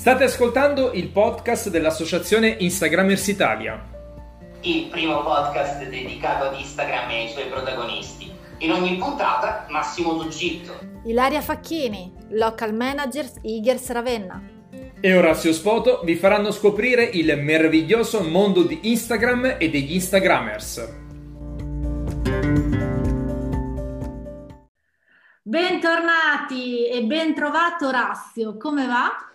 State ascoltando il podcast dell'associazione Instagrammers Italia. Il primo podcast dedicato ad Instagram e ai suoi protagonisti. In ogni puntata Massimo Tuggitto. Ilaria Facchini, local manager Igers Ravenna. E Orazio Spoto vi faranno scoprire il meraviglioso mondo di Instagram e degli Instagrammers. Bentornati e ben trovato Orazio, come va?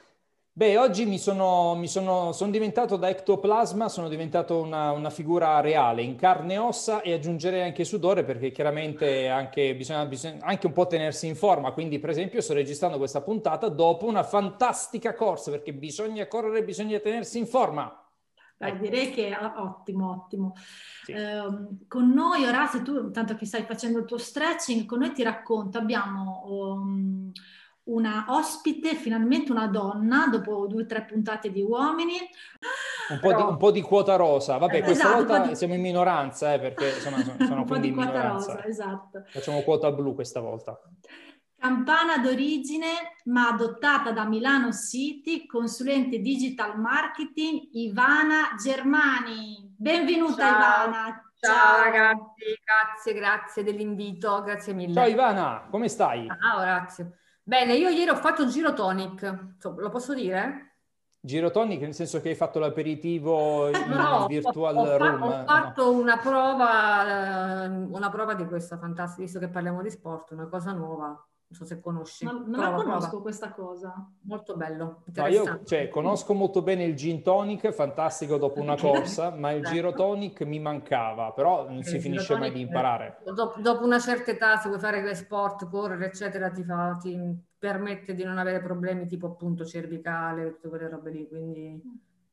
Beh, oggi mi sono, mi sono, sono diventato da ectoplasma, sono diventato una, una, figura reale, in carne e ossa e aggiungerei anche sudore perché chiaramente anche, bisogna, bisogna anche un po' tenersi in forma. Quindi, per esempio, sto registrando questa puntata dopo una fantastica corsa perché bisogna correre, bisogna tenersi in forma. Beh, direi che è ottimo, ottimo. Sì. Eh, con noi, Orazio, tu, tanto che stai facendo il tuo stretching, con noi ti racconto, abbiamo... Um, una ospite, finalmente una donna, dopo due o tre puntate di uomini. Un po', Però... di, un po', di, quota rosa, vabbè, questa esatto, volta di... siamo in minoranza, eh, perché insomma, sono, sono un po' di quota minoranza. rosa, esatto. Facciamo quota blu questa volta. Campana d'origine, ma adottata da Milano City, consulente digital marketing, Ivana Germani. Benvenuta Ciao. Ivana. Ciao, Ciao ragazzi, grazie, grazie dell'invito, grazie mille. Ciao Ivana, come stai? Ciao Orazio. Bene, io ieri ho fatto Giro Tonic, lo posso dire? Giro Tonic nel senso che hai fatto l'aperitivo in no, virtual ho, ho, room? Ho fatto no. una, prova, eh, una prova di questa fantastica, visto che parliamo di sport, una cosa nuova non so se conosci. Ma, non prova, la conosco prova. questa cosa. Molto bello. No, io cioè, conosco molto bene il gin tonic, fantastico dopo una corsa, ma il giro tonic mi mancava, però non si finisce mai di imparare. Dopo, dopo, una certa età, se vuoi fare sport, correre, eccetera, ti, fa, ti permette di non avere problemi tipo appunto cervicale, tutte quelle robe lì, quindi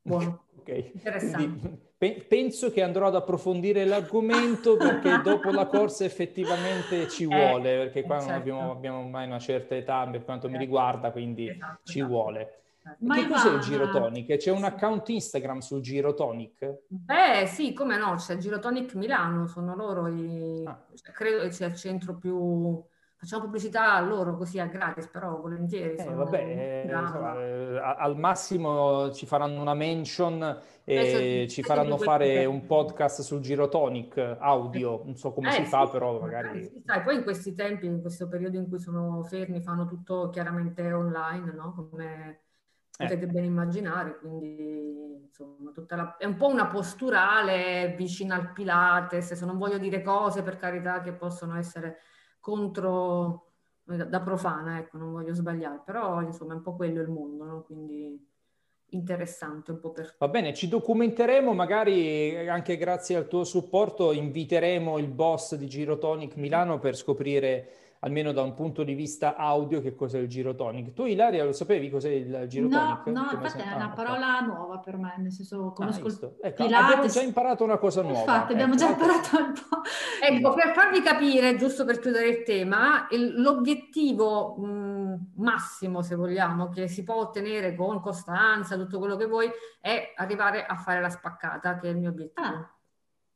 buono. ok. Interessante. Pe- penso che andrò ad approfondire l'argomento perché dopo la corsa effettivamente ci eh, vuole, perché qua certo. non abbiamo, abbiamo, mai una certa età per quanto mi riguarda, quindi esatto, ci esatto. vuole. Ma che cos'è il Girotonic? C'è un account Instagram sul Girotonic? Beh, sì, come no, c'è Girotonic Milano, sono loro i... Ah. Cioè, credo che sia il centro più facciamo pubblicità a loro così a gratis, però volentieri. Eh, vabbè, eh, insomma, eh, al massimo ci faranno una mention e ci faranno fare un podcast sul Girotonic audio, non so come eh, si sì, fa, però magari... Sì, sai, poi in questi tempi, in questo periodo in cui sono fermi, fanno tutto chiaramente online, no? Come potete ben immaginare, quindi insomma la... è un po' una posturale vicina al Pilates, se non voglio dire cose per carità che possono essere contro da profana, ecco, non voglio sbagliare, però insomma è un po' quello il mondo, no? Quindi interessante un po' per... Va bene, ci documenteremo, magari anche grazie al tuo supporto inviteremo il boss di Girotonic Milano per scoprire almeno da un punto di vista audio, che cos'è il girotonic. Tu, Ilaria, lo sapevi cos'è il girotonic? No, no infatti è una ah, parola okay. nuova per me, nel senso conosco ah, ecco, Abbiamo già imparato una cosa nuova. Infatti, abbiamo ecco. già imparato un po'. Ecco, per farvi capire, giusto per chiudere il tema, il, l'obiettivo mh, massimo, se vogliamo, che si può ottenere con costanza, tutto quello che vuoi, è arrivare a fare la spaccata, che è il mio obiettivo. Ah,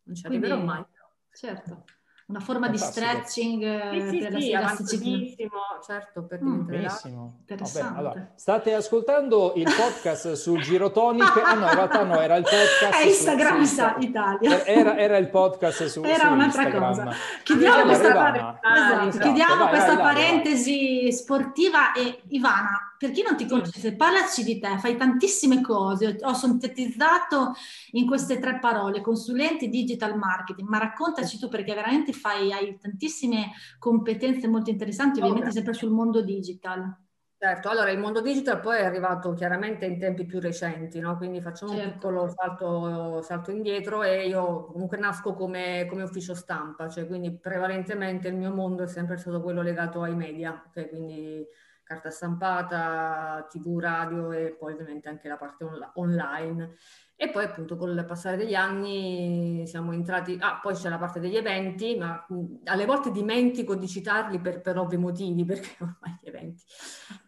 non ci arriverò Quindi, mai. Certo una forma Fantastico. di stretching sì, sì, per sì, elasticità. certo, per mm, benissimo. Interessante. allora, state ascoltando il podcast sul Girotonic. Ah no, in realtà no, era il podcast È Instagram su, su, Italia. Era, era, il podcast su Era su un'altra Instagram. cosa. Chiudiamo questa, par- esatto. Chiudiamo vai, questa vai, parentesi vai. sportiva e Ivana, per chi non ti conosce, parlaci di te, fai tantissime cose, ho sintetizzato in queste tre parole, consulente digital marketing, ma raccontaci tu perché veramente fai, hai tantissime competenze molto interessanti, ovviamente sempre sul mondo digital. Certo, allora il mondo digital poi è arrivato chiaramente in tempi più recenti, no? quindi facciamo certo. un piccolo salto, salto, indietro e io comunque nasco come, come, ufficio stampa, cioè quindi prevalentemente il mio mondo è sempre stato quello legato ai media, okay? quindi carta stampata, tv, radio e poi ovviamente anche la parte on- online. E poi appunto con il passare degli anni siamo entrati, ah poi c'è la parte degli eventi, ma alle volte dimentico di citarli per, per ovvi motivi, perché ormai gli eventi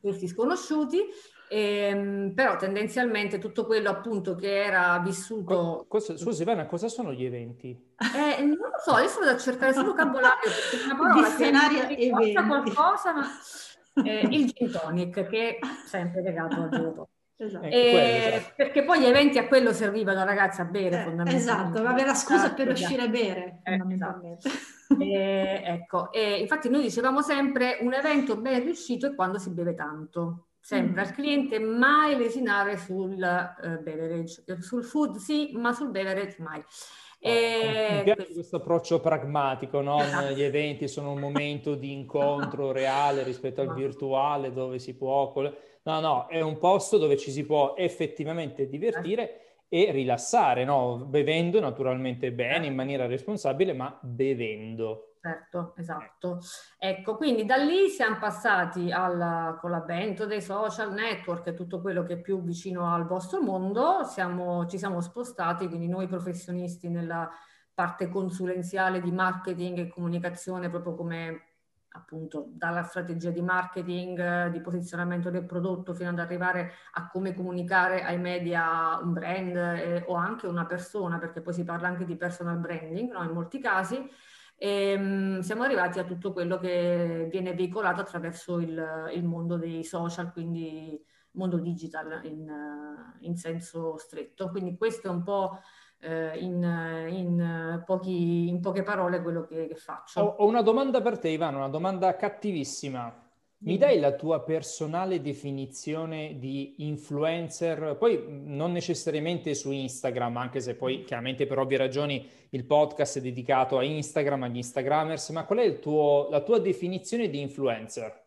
questi sconosciuti, ehm, però tendenzialmente tutto quello appunto che era vissuto... Cosa, scusi Ivana, cosa sono gli eventi? Eh, non lo so, adesso vado a cercare sul vocabolario perché una parola che mi qualcosa, ma eh, il gin tonic, che è sempre legato al gin tonic. Esatto. E, esatto. Perché poi gli eventi a quello servivano ragazzi a bere eh, fondamentalmente. Esatto, avere la scusa esatto, per uscire a bere eh, fondamentalmente. Esatto. e, ecco, e infatti noi dicevamo sempre un evento ben riuscito è quando si beve tanto. Sempre mm. al cliente mai lesinare sul uh, beverage, sul food sì, ma sul beverage mai. E... Mi piace questo approccio pragmatico, no? Gli eventi sono un momento di incontro reale rispetto al virtuale dove si può... No, no, è un posto dove ci si può effettivamente divertire e rilassare, no? Bevendo naturalmente bene, in maniera responsabile, ma bevendo. Certo, esatto. Ecco, quindi da lì siamo passati al, con l'avvento dei social network e tutto quello che è più vicino al vostro mondo, siamo, ci siamo spostati, quindi noi professionisti nella parte consulenziale di marketing e comunicazione, proprio come appunto dalla strategia di marketing, di posizionamento del prodotto fino ad arrivare a come comunicare ai media un brand eh, o anche una persona, perché poi si parla anche di personal branding no? in molti casi. E, um, siamo arrivati a tutto quello che viene veicolato attraverso il, il mondo dei social, quindi mondo digital in, in senso stretto. Quindi questo è un po' eh, in, in, pochi, in, poche parole quello che, che faccio. Ho, una domanda per te, Ivano, una domanda cattivissima. Mi dai la tua personale definizione di influencer? Poi non necessariamente su Instagram, anche se poi chiaramente per ovvie ragioni il podcast è dedicato a Instagram, agli Instagrammers, ma qual è tuo, la tua definizione di influencer?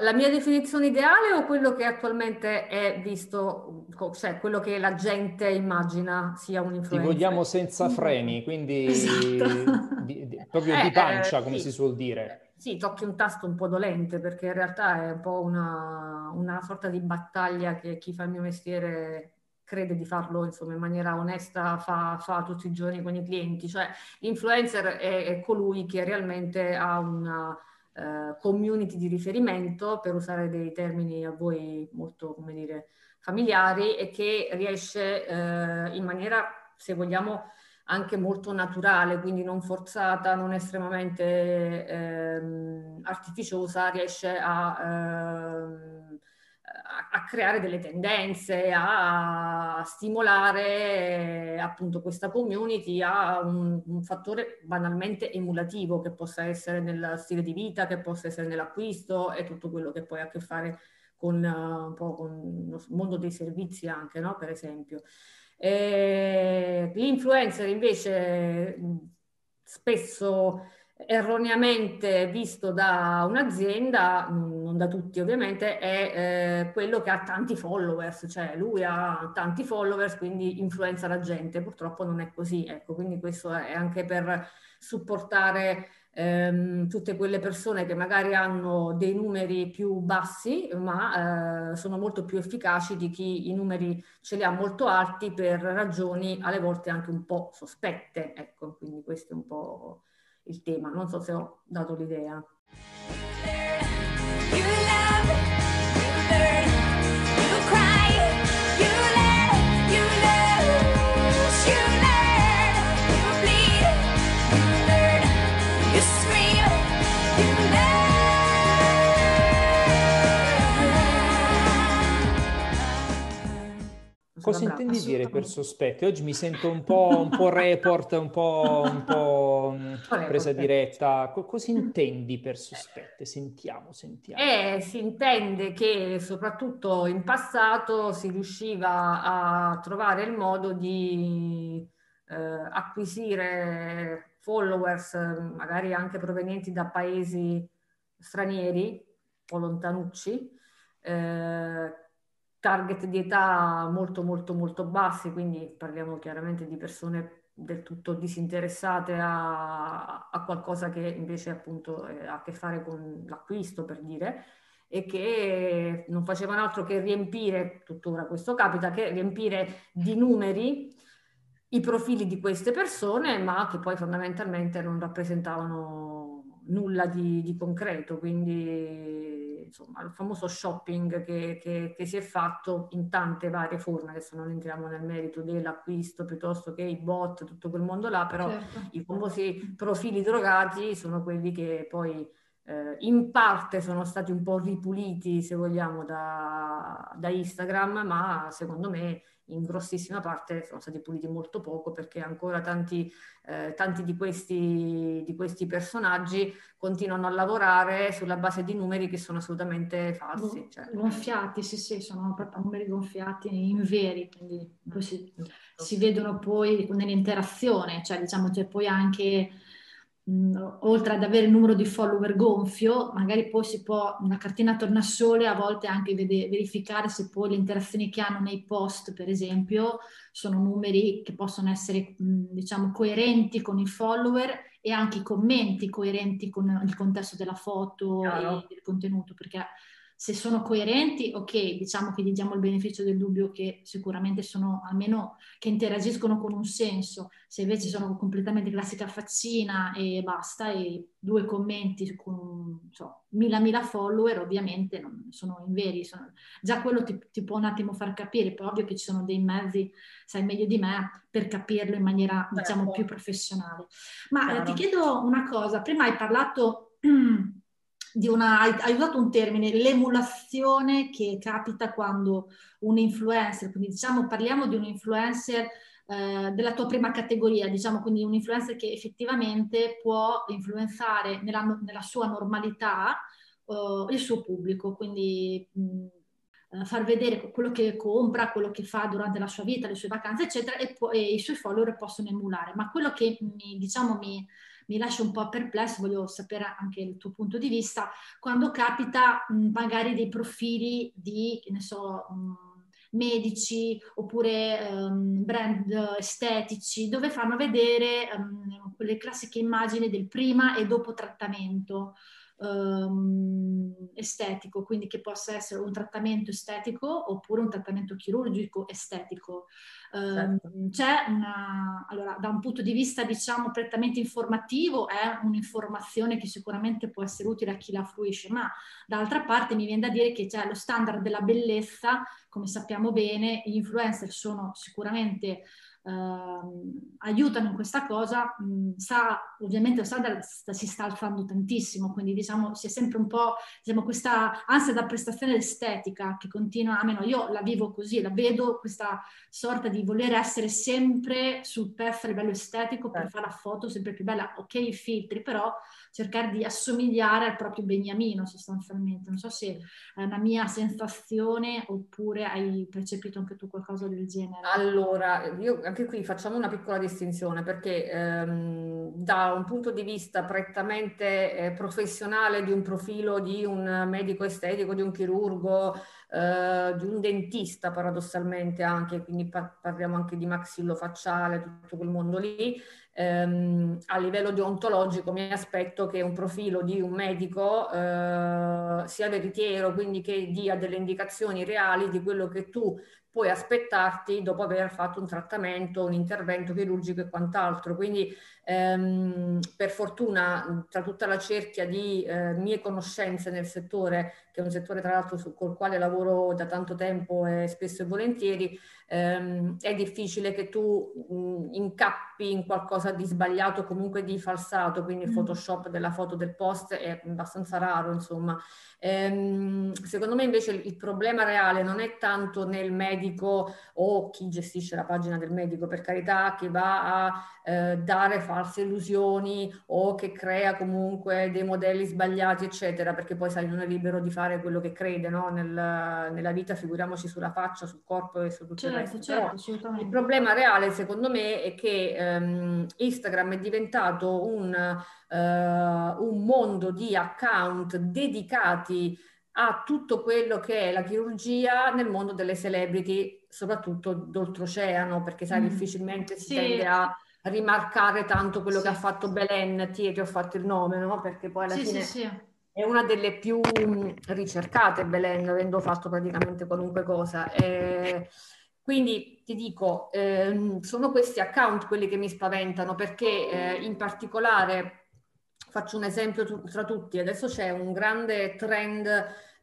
La mia definizione ideale o quello che attualmente è visto, cioè quello che la gente immagina sia un influencer? Ti vogliamo senza freni, quindi esatto. di, di, proprio eh, di pancia, eh, come sì. si suol dire. Sì, tocchi un tasto un po' dolente perché in realtà è un po' una, una sorta di battaglia che chi fa il mio mestiere crede di farlo insomma, in maniera onesta, fa, fa, tutti i giorni con i clienti. Cioè l'influencer è, è colui che realmente ha una eh, community di riferimento, per usare dei termini a voi molto, come dire, familiari, e che riesce eh, in maniera, se vogliamo, anche molto naturale, quindi non forzata, non estremamente ehm, artificiosa, riesce a... Ehm, a, creare delle tendenze, a stimolare eh, appunto questa community a un, un, fattore banalmente emulativo che possa essere nel stile di vita, che possa essere nell'acquisto e tutto quello che poi ha a che fare con uh, con il mondo dei servizi anche, no? per esempio. E l'influencer invece spesso erroneamente visto da un'azienda, non da tutti ovviamente, è eh, quello che ha tanti followers, cioè lui ha tanti followers, quindi influenza la gente. Purtroppo non è così, ecco, quindi questo è anche per supportare ehm, tutte quelle persone che magari hanno dei numeri più bassi, ma eh, sono molto più efficaci di chi i numeri ce li ha molto alti per ragioni alle volte anche un po' sospette, ecco, quindi questo è un po' il tema. Non so se ho dato l'idea. Cosa intendi dire per sospetti? Oggi mi sento un po', un po report, un po', un po presa diretta. Cosa intendi per sospetti? Sentiamo, sentiamo. Eh, si intende che soprattutto in passato si riusciva a trovare il modo di eh, acquisire followers, magari anche provenienti da paesi stranieri o lontanucci, eh, target di età molto molto molto bassi, quindi parliamo chiaramente di persone del tutto disinteressate a, a qualcosa che invece appunto eh, ha a che fare con l'acquisto per dire e che non facevano altro che riempire, tuttora questo capita, che riempire di numeri i profili di queste persone, ma che poi fondamentalmente non rappresentavano nulla di, di concreto. Quindi insomma, il famoso shopping che, che, che, si è fatto in tante varie forme, adesso non entriamo nel merito dell'acquisto piuttosto che i bot, tutto quel mondo là, però certo. i famosi profili drogati sono quelli che poi eh, in parte sono stati un po' ripuliti, se vogliamo, da, da Instagram, ma secondo me in grossissima parte sono stati puliti molto poco perché ancora tanti, eh, tanti di, questi, di, questi, personaggi continuano a lavorare sulla base di numeri che sono assolutamente falsi. Cioè. Gonfiati, sì, sì, sono proprio numeri gonfiati in veri, quindi si, si vedono poi nell'interazione, cioè diciamo c'è poi anche oltre ad avere il numero di follower gonfio, magari poi si può, una cartina tornasole, a volte anche vede, verificare se poi le interazioni che hanno nei post, per esempio, sono numeri che possono essere, diciamo, coerenti con i follower e anche i commenti coerenti con il contesto della foto Chiaro. e del contenuto, perché se sono coerenti, ok, diciamo che gli diamo il beneficio del dubbio che sicuramente sono almeno che interagiscono con un senso, se invece sono completamente classica faccina e basta, e due commenti con so, mila mila follower, ovviamente non sono inveri, sono, già quello ti, ti, può un attimo far capire, poi ovvio che ci sono dei mezzi, sai meglio di me, per capirlo in maniera diciamo certo. più professionale. Ma eh, ti chiedo una cosa, prima hai parlato una, hai, usato un termine, l'emulazione che capita quando un influencer, quindi diciamo parliamo di un influencer eh, della tua prima categoria, diciamo quindi un influencer che effettivamente può influenzare nella, nella sua normalità uh, il suo pubblico, quindi mh, eh, far vedere quello che compra, quello che fa durante la sua vita, le sue vacanze, eccetera, e, po- e i suoi follower possono emulare. Ma quello che mi, diciamo, mi, mi lascia un po' perplesso, voglio sapere anche il tuo punto di vista, quando capita mh, magari dei profili di, che ne so, mh, medici oppure um, brand estetici dove fanno vedere um, quelle classiche immagini del prima e dopo trattamento um, estetico, quindi che possa essere un trattamento estetico oppure un trattamento chirurgico estetico. Certo. Um, c'è una, allora, da un punto di vista diciamo prettamente informativo, è un'informazione che sicuramente può essere utile a chi la fruisce, ma d'altra parte mi viene da dire che c'è lo standard della bellezza, come sappiamo bene, gli influencer sono sicuramente Uh, aiutano in questa cosa, mh, sa, ovviamente lo standard si sta alzando tantissimo, quindi diciamo si è sempre un po' diciamo, questa ansia da prestazione estetica che continua, almeno io la vivo così, la vedo questa sorta di voler essere sempre sul pezzo a livello estetico per certo. fare la foto sempre più bella, ok i filtri, però cercare di assomigliare al proprio beniamino sostanzialmente. Non so se è una mia sensazione oppure hai percepito anche tu qualcosa del genere. Allora, io anche qui facciamo una piccola distinzione perché ehm, da un punto di vista prettamente eh, professionale di un profilo di un medico estetico, di un chirurgo, eh, di un dentista paradossalmente anche, quindi par- parliamo anche di maxillofacciale, tutto quel mondo lì, ehm, a livello deontologico mi aspetto che un profilo di un medico eh, sia veritiero, quindi che dia delle indicazioni reali di quello che tu puoi aspettarti dopo aver fatto un trattamento, un intervento chirurgico e quant'altro. Quindi ehm, per fortuna tra tutta la cerchia di eh, mie conoscenze nel settore, che è un settore tra l'altro su, col quale lavoro da tanto tempo e spesso e volentieri, ehm, è difficile che tu mh, incappi in qualcosa di sbagliato, comunque di falsato, quindi il mm. Photoshop della foto del post è abbastanza raro, insomma. Ehm, secondo me invece il, il problema reale non è tanto nel medico o chi gestisce la pagina del medico, per carità, che va a eh, dare false illusioni o che crea comunque dei modelli sbagliati, eccetera, perché poi sai, non è libero di fare quello che crede no? Nel, nella vita, figuriamoci sulla faccia, sul corpo e su tutto certo, il resto. Certo, il problema reale, secondo me, è che ehm, Instagram è diventato un, uh, un mondo di account dedicati a tutto quello che è la chirurgia nel mondo delle celebrity, soprattutto d'oltreoceano, perché sai, mm. difficilmente si sì. tende a rimarcare tanto quello sì. che ha fatto Belen, ti, ti ho fatto il nome, no? Perché poi alla sì, fine sì, è una delle più mm, ricercate Belen, avendo fatto praticamente qualunque cosa. E quindi ti dico, eh, sono questi account quelli che mi spaventano perché eh, in particolare faccio un esempio tra tutti, adesso c'è un grande trend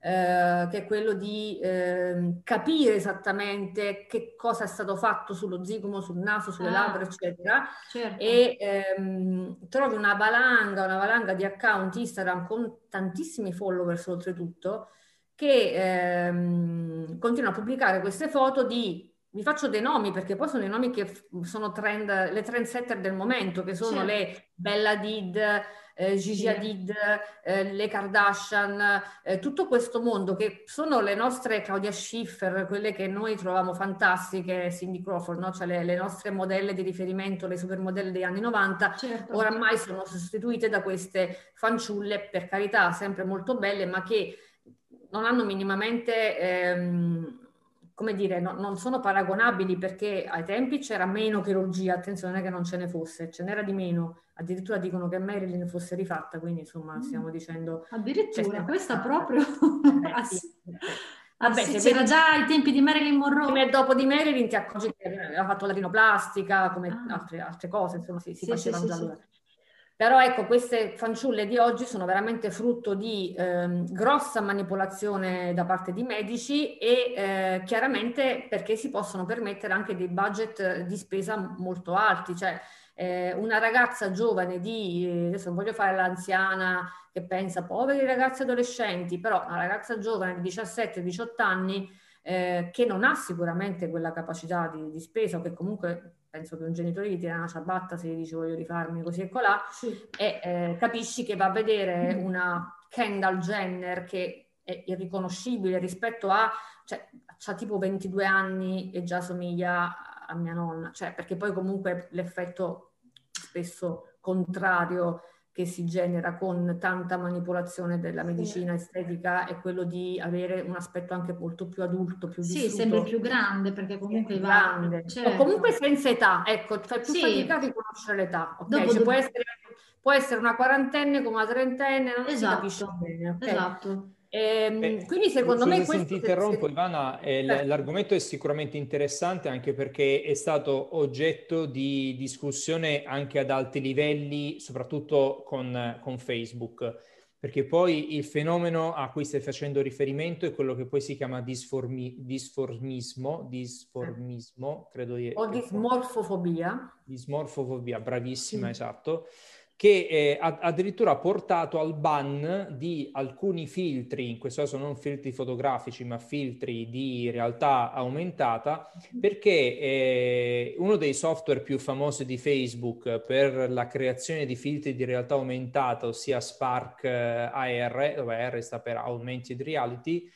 eh, che è quello di eh, capire esattamente che cosa è stato fatto sullo zigomo, sul naso, sulle ah, labbra, eccetera. Certo. E ehm, trovi una valanga, una valanga di account Instagram con tantissimi followers oltretutto, che ehm, continuano a pubblicare queste foto di vi faccio dei nomi perché poi sono i nomi che sono trend, le trendsetter del momento, che sono certo. le Bella Did, eh, Gigi Hadid, eh, le Kardashian, eh, tutto questo mondo che sono le nostre Claudia Schiffer, quelle che noi troviamo fantastiche, Cindy Crawford, no? cioè le, le, nostre modelle di riferimento, le supermodelle degli anni 90, certo. oramai sono sostituite da queste fanciulle, per carità, sempre molto belle, ma che non hanno minimamente... Ehm, come dire, no, non sono paragonabili perché ai tempi c'era meno chirurgia, attenzione non è che non ce ne fosse, ce n'era di meno, addirittura dicono che Marilyn fosse rifatta, quindi insomma mm. stiamo dicendo... Addirittura, questa proprio... Eh, sì. Vabbè, sì, c'era vedi... già ai tempi di Marilyn Monroe. Prima e dopo di Marilyn ti accorgi che aveva fatto la rinoplastica, come ah. altre, altre, cose, insomma si, si sì, facevano già allora. Però ecco, queste fanciulle di oggi sono veramente frutto di ehm, grossa manipolazione da parte di medici e eh, chiaramente perché si possono permettere anche dei budget di spesa molto alti. Cioè, eh, una ragazza giovane di, adesso non voglio fare l'anziana che pensa poveri ragazzi adolescenti, però una ragazza giovane di 17-18 anni eh, che non ha sicuramente quella capacità di, di spesa o che comunque penso che un genitore gli tira una ciabatta se gli dice voglio rifarmi così e colà, sì. e eh, capisci che va a vedere mm. una Kendall Jenner che è irriconoscibile rispetto a, cioè, ha tipo 22 anni e già somiglia a mia nonna, cioè, perché poi comunque l'effetto spesso contrario che si genera con tanta manipolazione della medicina estetica è quello di avere un aspetto anche molto più adulto, più vissuto. Sì, sempre più grande perché comunque va... grande. Certo. O comunque senza età, ecco, fai più sì. fatica a riconoscere l'età. Okay? Dopo, cioè, dopo... Può, essere, può, essere, una quarantenne come una trentenne, non esatto. si capisce bene. Okay? Esatto. Ehm, eh, quindi secondo me... Se ti interrompo Ivana, eh, l'argomento è sicuramente interessante anche perché è stato oggetto di discussione anche ad alti livelli, soprattutto con, con Facebook, perché poi il fenomeno a cui stai facendo riferimento è quello che poi si chiama disformi, disformismo, disformismo, credo di... O dismorfofobia. Dismorfofobia, bravissima, mm. esatto che eh, ha addirittura portato al ban di alcuni filtri, in questo caso non filtri fotografici, ma filtri di realtà aumentata, perché eh, uno dei software più famosi di Facebook per la creazione di filtri di realtà aumentata, ossia Spark AR, dove AR sta per Augmented Reality,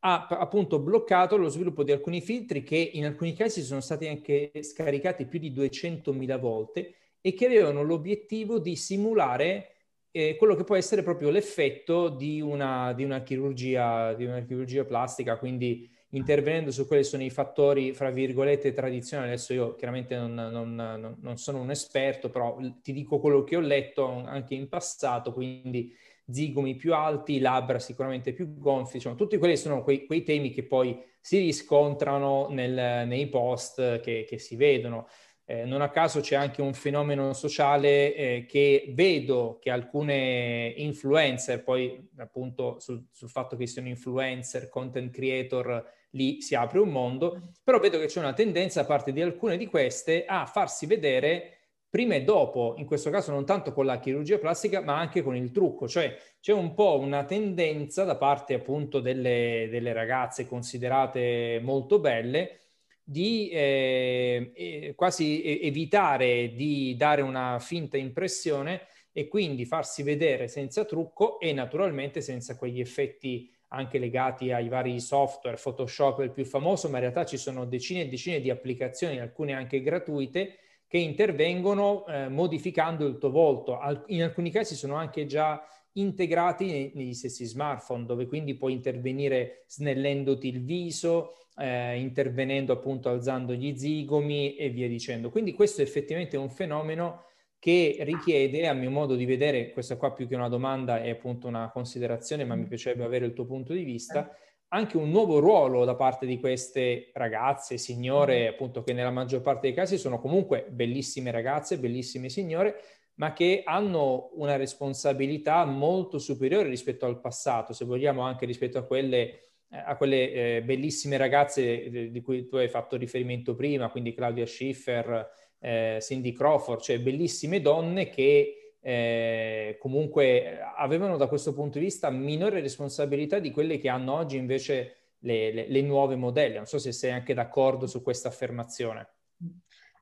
ha appunto bloccato lo sviluppo di alcuni filtri che in alcuni casi sono stati anche scaricati più di 200.000 volte e che avevano l'obiettivo di simulare eh, quello che può essere proprio l'effetto di una, di una, chirurgia, di una chirurgia plastica, quindi intervenendo su quelli sono i fattori, fra virgolette, tradizionali. Adesso io chiaramente non, non, non, sono un esperto, però ti dico quello che ho letto anche in passato, quindi zigomi più alti, labbra sicuramente più gonfi, insomma, tutti quelli sono quei, quei temi che poi si riscontrano nel, nei post che, che si vedono. Eh, non a caso c'è anche un fenomeno sociale eh, che vedo che alcune influencer, poi appunto sul, sul, fatto che siano influencer, content creator, lì si apre un mondo, però vedo che c'è una tendenza da parte di alcune di queste a farsi vedere prima e dopo, in questo caso non tanto con la chirurgia plastica, ma anche con il trucco, cioè c'è un po' una tendenza da parte appunto delle, delle ragazze considerate molto belle di eh, quasi evitare di dare una finta impressione e quindi farsi vedere senza trucco e naturalmente senza quegli effetti anche legati ai vari software, Photoshop è il più famoso, ma in realtà ci sono decine e decine di applicazioni, alcune anche gratuite, che intervengono eh, modificando il tuo volto. Al- in alcuni casi sono anche già integrati negli stessi smartphone, dove quindi puoi intervenire snellendoti il viso, eh, intervenendo appunto alzando gli zigomi e via dicendo. Quindi questo è effettivamente un fenomeno che richiede, a mio modo di vedere, questa qua più che una domanda è appunto una considerazione, ma mi mm. piacerebbe avere il tuo punto di vista, anche un nuovo ruolo da parte di queste ragazze, signore, mm. appunto che nella maggior parte dei casi sono comunque bellissime ragazze, bellissime signore, ma che hanno una responsabilità molto superiore rispetto al passato, se vogliamo anche rispetto a quelle, eh, a quelle eh, bellissime ragazze di, di cui tu hai fatto riferimento prima, quindi Claudia Schiffer, eh, Cindy Crawford, cioè bellissime donne che eh, comunque avevano da questo punto di vista minore responsabilità di quelle che hanno oggi invece le, le, le nuove modelle. Non so se sei anche d'accordo su questa affermazione.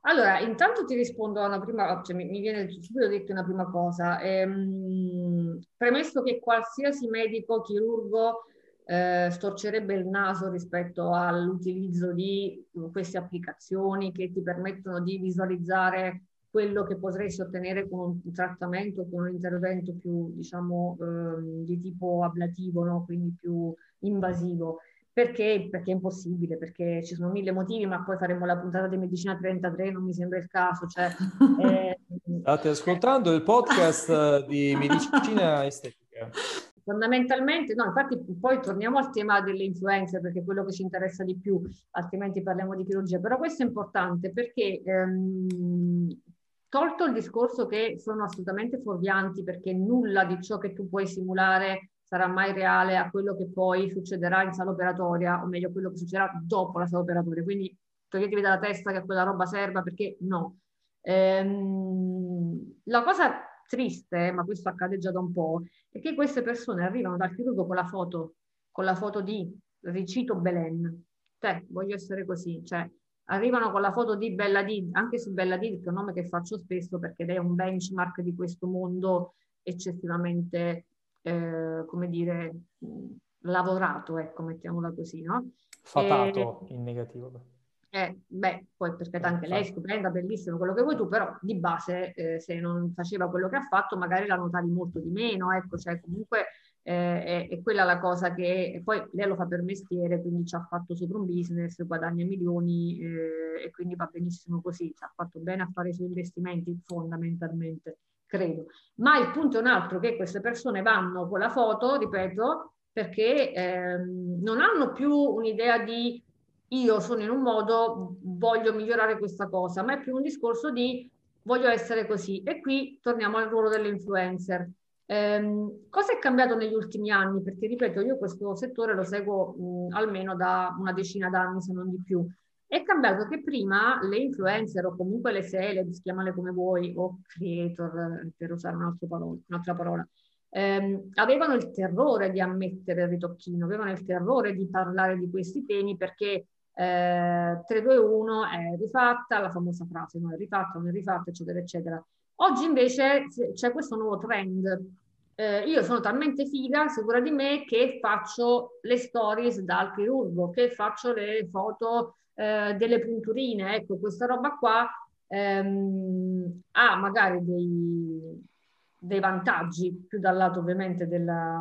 Allora, intanto ti rispondo a una prima, cioè mi, mi viene subito detto una prima cosa. Ehm, premesso che qualsiasi medico, chirurgo eh, storcerebbe il naso rispetto all'utilizzo di queste applicazioni che ti permettono di visualizzare quello che potresti ottenere con un trattamento, con un intervento più, diciamo, eh, di tipo ablativo, no? quindi più invasivo. Perché? Perché è impossibile, perché ci sono mille motivi, ma poi faremo la puntata di Medicina 33, non mi sembra il caso. Cioè, eh... State ascoltando il podcast di Medicina Estetica. Fondamentalmente, no, infatti poi torniamo al tema delle influenze perché è quello che ci interessa di più, altrimenti parliamo di chirurgia, però questo è importante perché ehm, tolto il discorso che sono assolutamente fuorvianti perché nulla di ciò che tu puoi simulare sarà mai reale a quello che poi succederà in sala operatoria, o meglio quello che succederà dopo la sala operatoria. Quindi toglietevi dalla testa che quella roba serva perché no. Ehm, la cosa triste, ma questo accade già da un po', è che queste persone arrivano dal chirurgo con la foto, con la foto di Ricito Belen. Cioè, voglio essere così, cioè arrivano con la foto di Bella Did, anche su Bella Did, che è un nome che faccio spesso perché lei è un benchmark di questo mondo eccessivamente eh, come dire, lavorato, ecco, mettiamola così, no? Fatato e, in negativo. Eh, beh, poi perché anche lei stupenda, bellissima, quello che vuoi tu, però di base eh, se non faceva quello che ha fatto magari la notavi molto di meno, ecco, cioè comunque eh, è, è, quella la cosa che poi lei lo fa per mestiere, quindi ci ha fatto sopra un business, guadagna milioni eh, e quindi va benissimo così, ci ha fatto bene a fare i suoi investimenti fondamentalmente credo. Ma il punto è un altro, che queste persone vanno con la foto, ripeto, perché ehm, non hanno più un'idea di io sono in un modo, voglio migliorare questa cosa, ma è più un discorso di voglio essere così. E qui torniamo al ruolo dell'influencer. Eh, cosa è cambiato negli ultimi anni? Perché, ripeto, io questo settore lo seguo mh, almeno da una decina d'anni, se non di più. È cambiato che prima le influencer o comunque le celebs, chiamale come vuoi, o creator, per usare un parola, un'altra parola, ehm, avevano il terrore di ammettere il ritocchino, avevano il terrore di parlare di questi temi perché eh, 3, 2, 1 è rifatta, la famosa frase non è rifatta, non è rifatta, eccetera, eccetera. Oggi invece c'è questo nuovo trend. Eh, io sono talmente figa, sicura di me, che faccio le stories dal chirurgo, che faccio le foto eh, delle punturine, ecco, questa roba qua ehm, ha magari dei, dei, vantaggi più dal lato ovviamente della,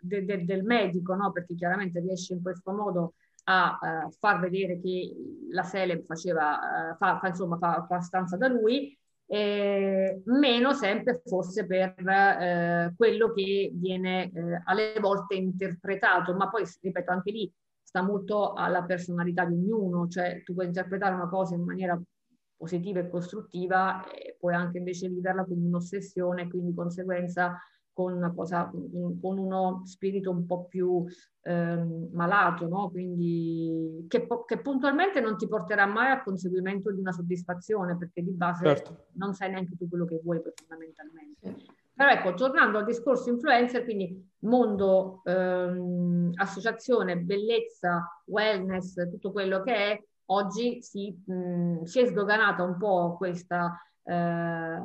de, de, del medico, no? perché chiaramente riesce in questo modo a uh, far vedere che la Seleb faceva, uh, fa, fa, insomma, fa, fa stanza da lui, eh, meno sempre fosse per eh, quello che viene eh, alle volte interpretato, ma poi ripeto anche lì sta molto alla personalità di ognuno, cioè tu puoi interpretare una cosa in maniera positiva e costruttiva e puoi anche invece viverla come un'ossessione, quindi di conseguenza con, una cosa, con uno spirito un po' più ehm, malato, no? quindi che, che, puntualmente non ti porterà mai al conseguimento di una soddisfazione, perché di base certo. non sai neanche tu quello che vuoi fondamentalmente. Però ecco, tornando al discorso influencer, quindi mondo, ehm, associazione, bellezza, wellness, tutto quello che è, oggi si, mh, si è sdoganata un po' questa, eh,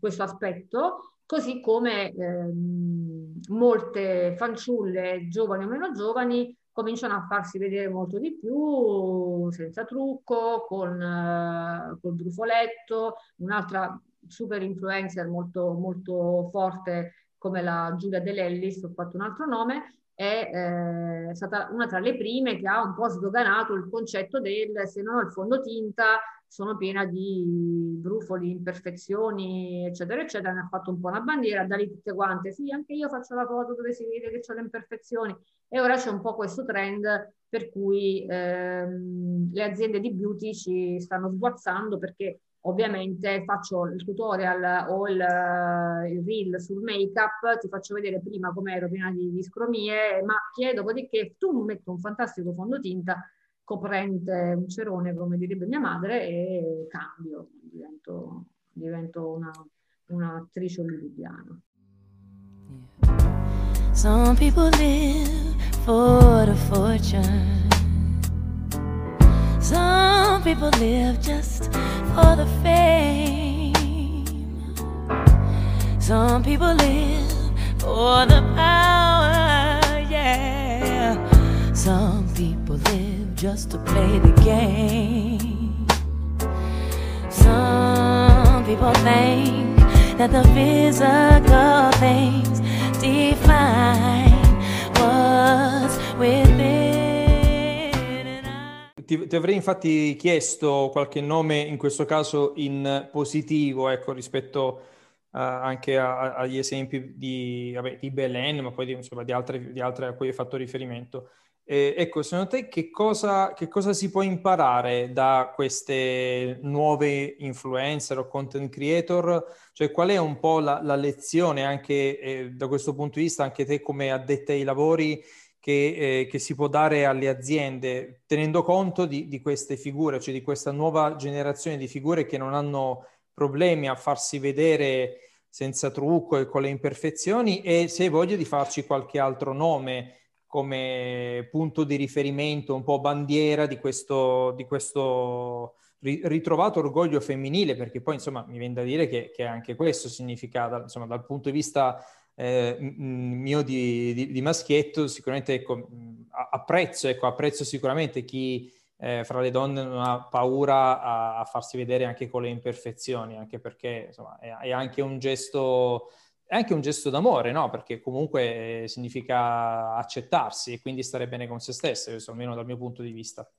questo aspetto, così come ehm, molte fanciulle, giovani o meno giovani, cominciano a farsi vedere molto di più, senza trucco, con eh, col brufoletto, un'altra super influencer molto, molto forte come la Giulia De Lellis, ho fatto un altro nome, è eh, stata una tra le prime che ha un po' sdoganato il concetto del se non ho il fondotinta sono piena di brufoli, imperfezioni, eccetera, eccetera. Ne ha fatto un po' una bandiera, da lì tutte quante, sì, anche io faccio la foto dove si vede che ho le imperfezioni. E ora c'è un po' questo trend per cui ehm, le aziende di beauty ci stanno sguazzando perché ovviamente faccio il tutorial o il, il reel sul make-up, ti faccio vedere prima come ero piena di, di scromie, macchie, dopodiché tu metto un fantastico fondotinta coprente un cerone, come direbbe mia madre, e cambio, divento, divento una, un'attrice hollywoodiana. Some people live for the fortune. Some people live just for the fame. Some people live for the power, yeah. Some people live just to play the game. Some people think that the physical things define what's within. Ti, ti, avrei infatti chiesto qualche nome, in questo caso in positivo, ecco, rispetto uh, anche a, agli esempi di, vabbè, di, Belen, ma poi di, insomma, di, altre, di altre a cui hai fatto riferimento. Eh, ecco, secondo te che cosa, che cosa, si può imparare da queste nuove influencer o content creator? Cioè, qual è un po' la, la lezione anche eh, da questo punto di vista, anche te come addetta ai lavori, che, eh, che, si può dare alle aziende, tenendo conto di, di, queste figure, cioè di questa nuova generazione di figure che non hanno problemi a farsi vedere senza trucco e con le imperfezioni e se hai voglia di farci qualche altro nome come punto di riferimento, un po' bandiera di questo, di questo ritrovato orgoglio femminile, perché poi insomma mi viene da dire che, che anche questo significa, insomma, dal punto di vista eh, mio di, di, di, maschietto, sicuramente ecco, apprezzo, ecco, apprezzo sicuramente chi eh, fra le donne non ha paura a, a, farsi vedere anche con le imperfezioni, anche perché insomma, è, è, anche un gesto, è anche un gesto d'amore, no? Perché comunque significa accettarsi e quindi stare bene con se stesse, questo almeno dal mio punto di vista.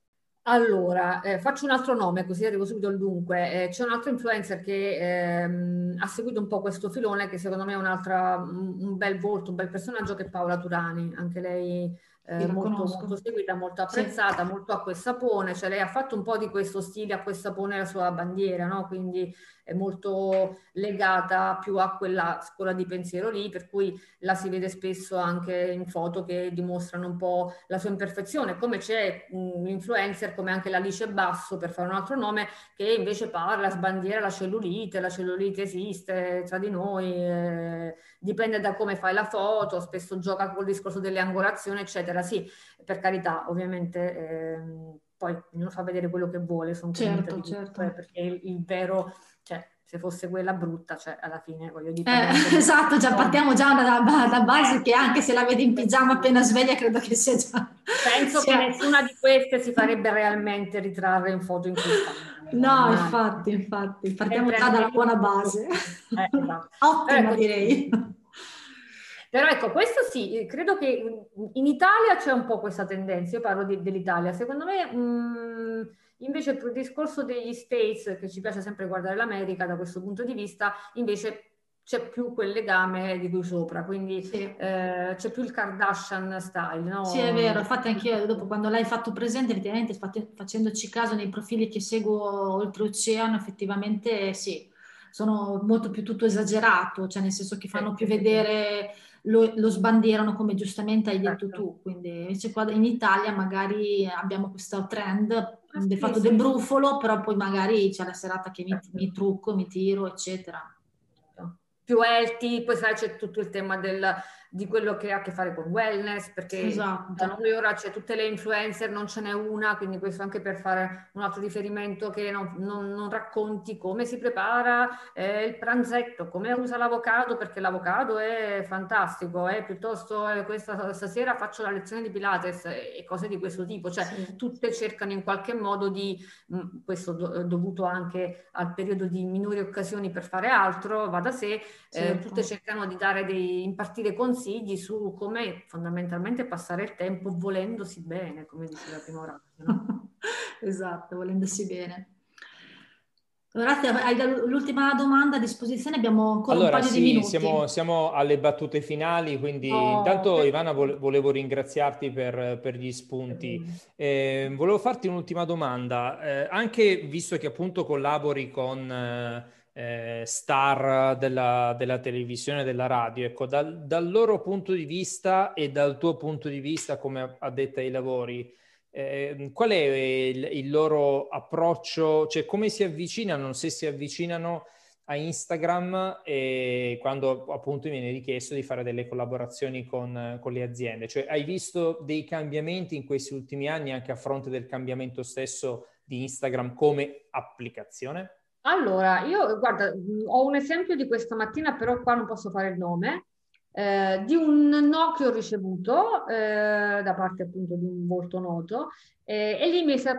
Allora, eh, faccio un altro nome così arrivo subito al dunque. Eh, c'è un altro influencer che ehm, ha seguito un po' questo filone che secondo me è un, un bel volto, un bel personaggio che è Paola Turani. Anche lei eh, molto, molto, seguita, molto apprezzata, sì. molto acqua e sapone, cioè lei ha fatto un po' di questo stile acqua e sapone la sua bandiera, no? quindi è molto legata più a quella scuola di pensiero lì, per cui la si vede spesso anche in foto che dimostrano un po' la sua imperfezione, come c'è un influencer come anche l'Alice Basso, per fare un altro nome, che invece parla, sbandiera la cellulite, la cellulite esiste tra di noi, eh, dipende da come fai la foto, spesso gioca col discorso delle angolazioni, eccetera. Sì, per carità, ovviamente... Eh, poi ognuno fa vedere quello che vuole, sono certo, certo. Eh, perché il, il vero cioè se fosse quella brutta, cioè alla fine voglio dire... Eh, esatto, già partiamo già da, da, da, base che anche se la vedi in pigiama appena sveglia credo che sia già... Penso sia... che nessuna di queste si farebbe realmente ritrarre in foto in questa No, infatti, infatti, partiamo già dalla buona base. Eh, esatto. Ottima ecco, direi. Però ecco, questo sì, credo che in Italia c'è un po' questa tendenza, io parlo di, dell'Italia, secondo me... Mh, Invece il discorso degli States, che ci piace sempre guardare l'America da questo punto di vista, invece c'è più quel legame di cui sopra, quindi sì. eh, c'è più il Kardashian style, no? Sì, è vero, infatti anche io dopo quando l'hai fatto presente, effettivamente facendoci caso nei profili che seguo oltreoceano, effettivamente sì, sono molto più tutto esagerato, cioè nel senso che fanno più vedere, lo, lo sbandierano come giustamente hai detto certo. tu, quindi invece qua in Italia magari abbiamo questo trend del fatto del brufolo, però poi magari c'è la serata che mi, mi trucco, mi tiro, eccetera. Più healthy, poi sai c'è tutto il tema del di quello che ha a che fare con wellness, perché esatto. da noi ora c'è tutte le influencer, non ce n'è una, quindi questo anche per fare un altro riferimento che non, non, non racconti come si prepara eh, il pranzetto, come usa l'avocado, perché l'avocado è fantastico, eh, piuttosto eh, questa stasera faccio la lezione di Pilates e cose di questo tipo, cioè sì. tutte cercano in qualche modo di, mh, mm, questo do, dovuto anche al periodo di minori occasioni per fare altro, va da sé, eh, certo. tutte cercano di dare dei, impartire consigli consigli su come fondamentalmente passare il tempo volendosi bene, come diceva prima Orazio. No? esatto, volendosi bene. Grazie, hai l'ultima domanda a disposizione, abbiamo ancora allora, un paio sì, di minuti. Siamo, siamo alle battute finali, quindi oh, intanto per... Ivana volevo ringraziarti per, per gli spunti. Eh, volevo farti un'ultima domanda, eh, anche visto che appunto collabori con eh, star della, della, televisione della radio, ecco, dal, dal loro punto di vista e dal tuo punto di vista come addetta ai lavori, eh, qual è il, il, loro approccio, cioè come si avvicinano, se si avvicinano a Instagram e quando appunto viene richiesto di fare delle collaborazioni con, con, le aziende. Cioè hai visto dei cambiamenti in questi ultimi anni anche a fronte del cambiamento stesso di Instagram come applicazione? Allora, io guarda, ho un esempio di questa mattina, però qua non posso fare il nome, eh, di un no che ho ricevuto eh, da parte appunto di un volto noto eh, e lì mi si, è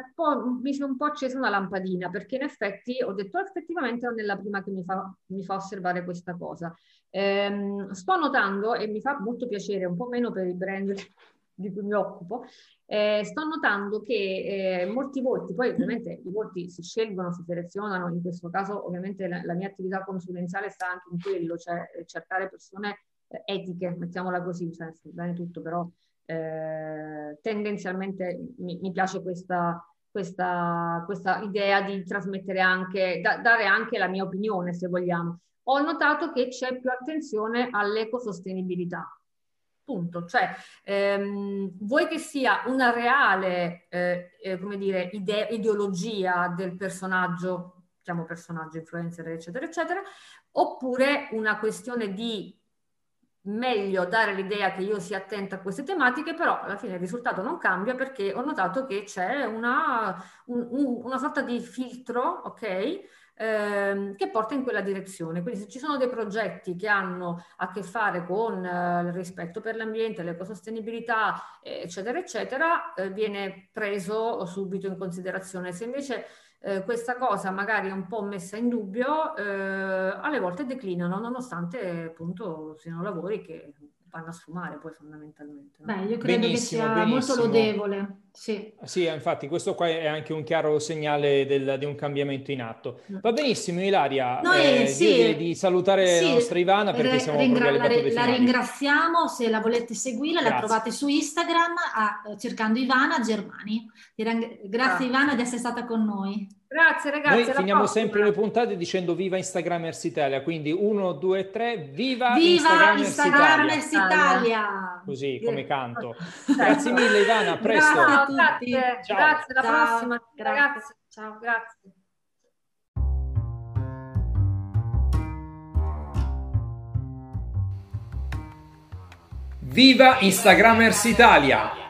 un po' accesa una lampadina perché in effetti ho detto effettivamente non è la prima che mi fa, mi fa osservare questa cosa. Ehm, sto notando e mi fa molto piacere, un po' meno per i brand di cui mi occupo, eh, sto notando che eh, molti volti, poi ovviamente i volti si scelgono, si selezionano, in questo caso ovviamente la, la mia attività consulenziale sta anche in quello, cioè cercare persone etiche, mettiamola così, cioè, bene tutto, però eh, tendenzialmente mi, mi piace questa, questa, questa, idea di trasmettere anche, da, dare anche la mia opinione, se vogliamo. Ho notato che c'è più attenzione all'ecosostenibilità. Punto. Cioè, ehm, vuoi che sia una reale, eh, eh, come dire, ide- ideologia del personaggio, chiamo personaggio, influencer, eccetera, eccetera, oppure una questione di meglio dare l'idea che io sia attenta a queste tematiche, però alla fine il risultato non cambia perché ho notato che c'è una, un, un, una sorta di filtro, ok? Ehm, che porta in quella direzione. Quindi se ci sono dei progetti che hanno a che fare con eh, il rispetto per l'ambiente, l'ecosostenibilità, eccetera, eccetera, eh, viene preso subito in considerazione. Se invece eh, questa cosa magari è un po' messa in dubbio, eh, alle volte declinano, nonostante appunto siano lavori che vanno a sfumare poi fondamentalmente. No? Beh, io credo benissimo, che sia benissimo. molto lodevole. Sì. sì, infatti questo qua è anche un chiaro segnale del, di un cambiamento in atto. Mm. Va benissimo Ilaria, Noi, eh, sì, di salutare sì, la nostra Ivana perché siamo ringra- la, la ringraziamo, se la volete seguire Grazie. la trovate su Instagram a, cercando Ivana Germani. Grazie ah. Ivana di essere stata con noi. Grazie ragazzi. Noi finiamo prossima. sempre le puntate dicendo viva Instagramers Italia, quindi uno, due, tre, viva, viva Instagramers, Instagramers Italia. Italia. Così come canto. Grazie mille Ivana, a presto. Grazie a tutti. Grazie, grazie alla Ciao. prossima. Grazie. Ragazzi. Ciao, grazie. Viva Instagramers Italia!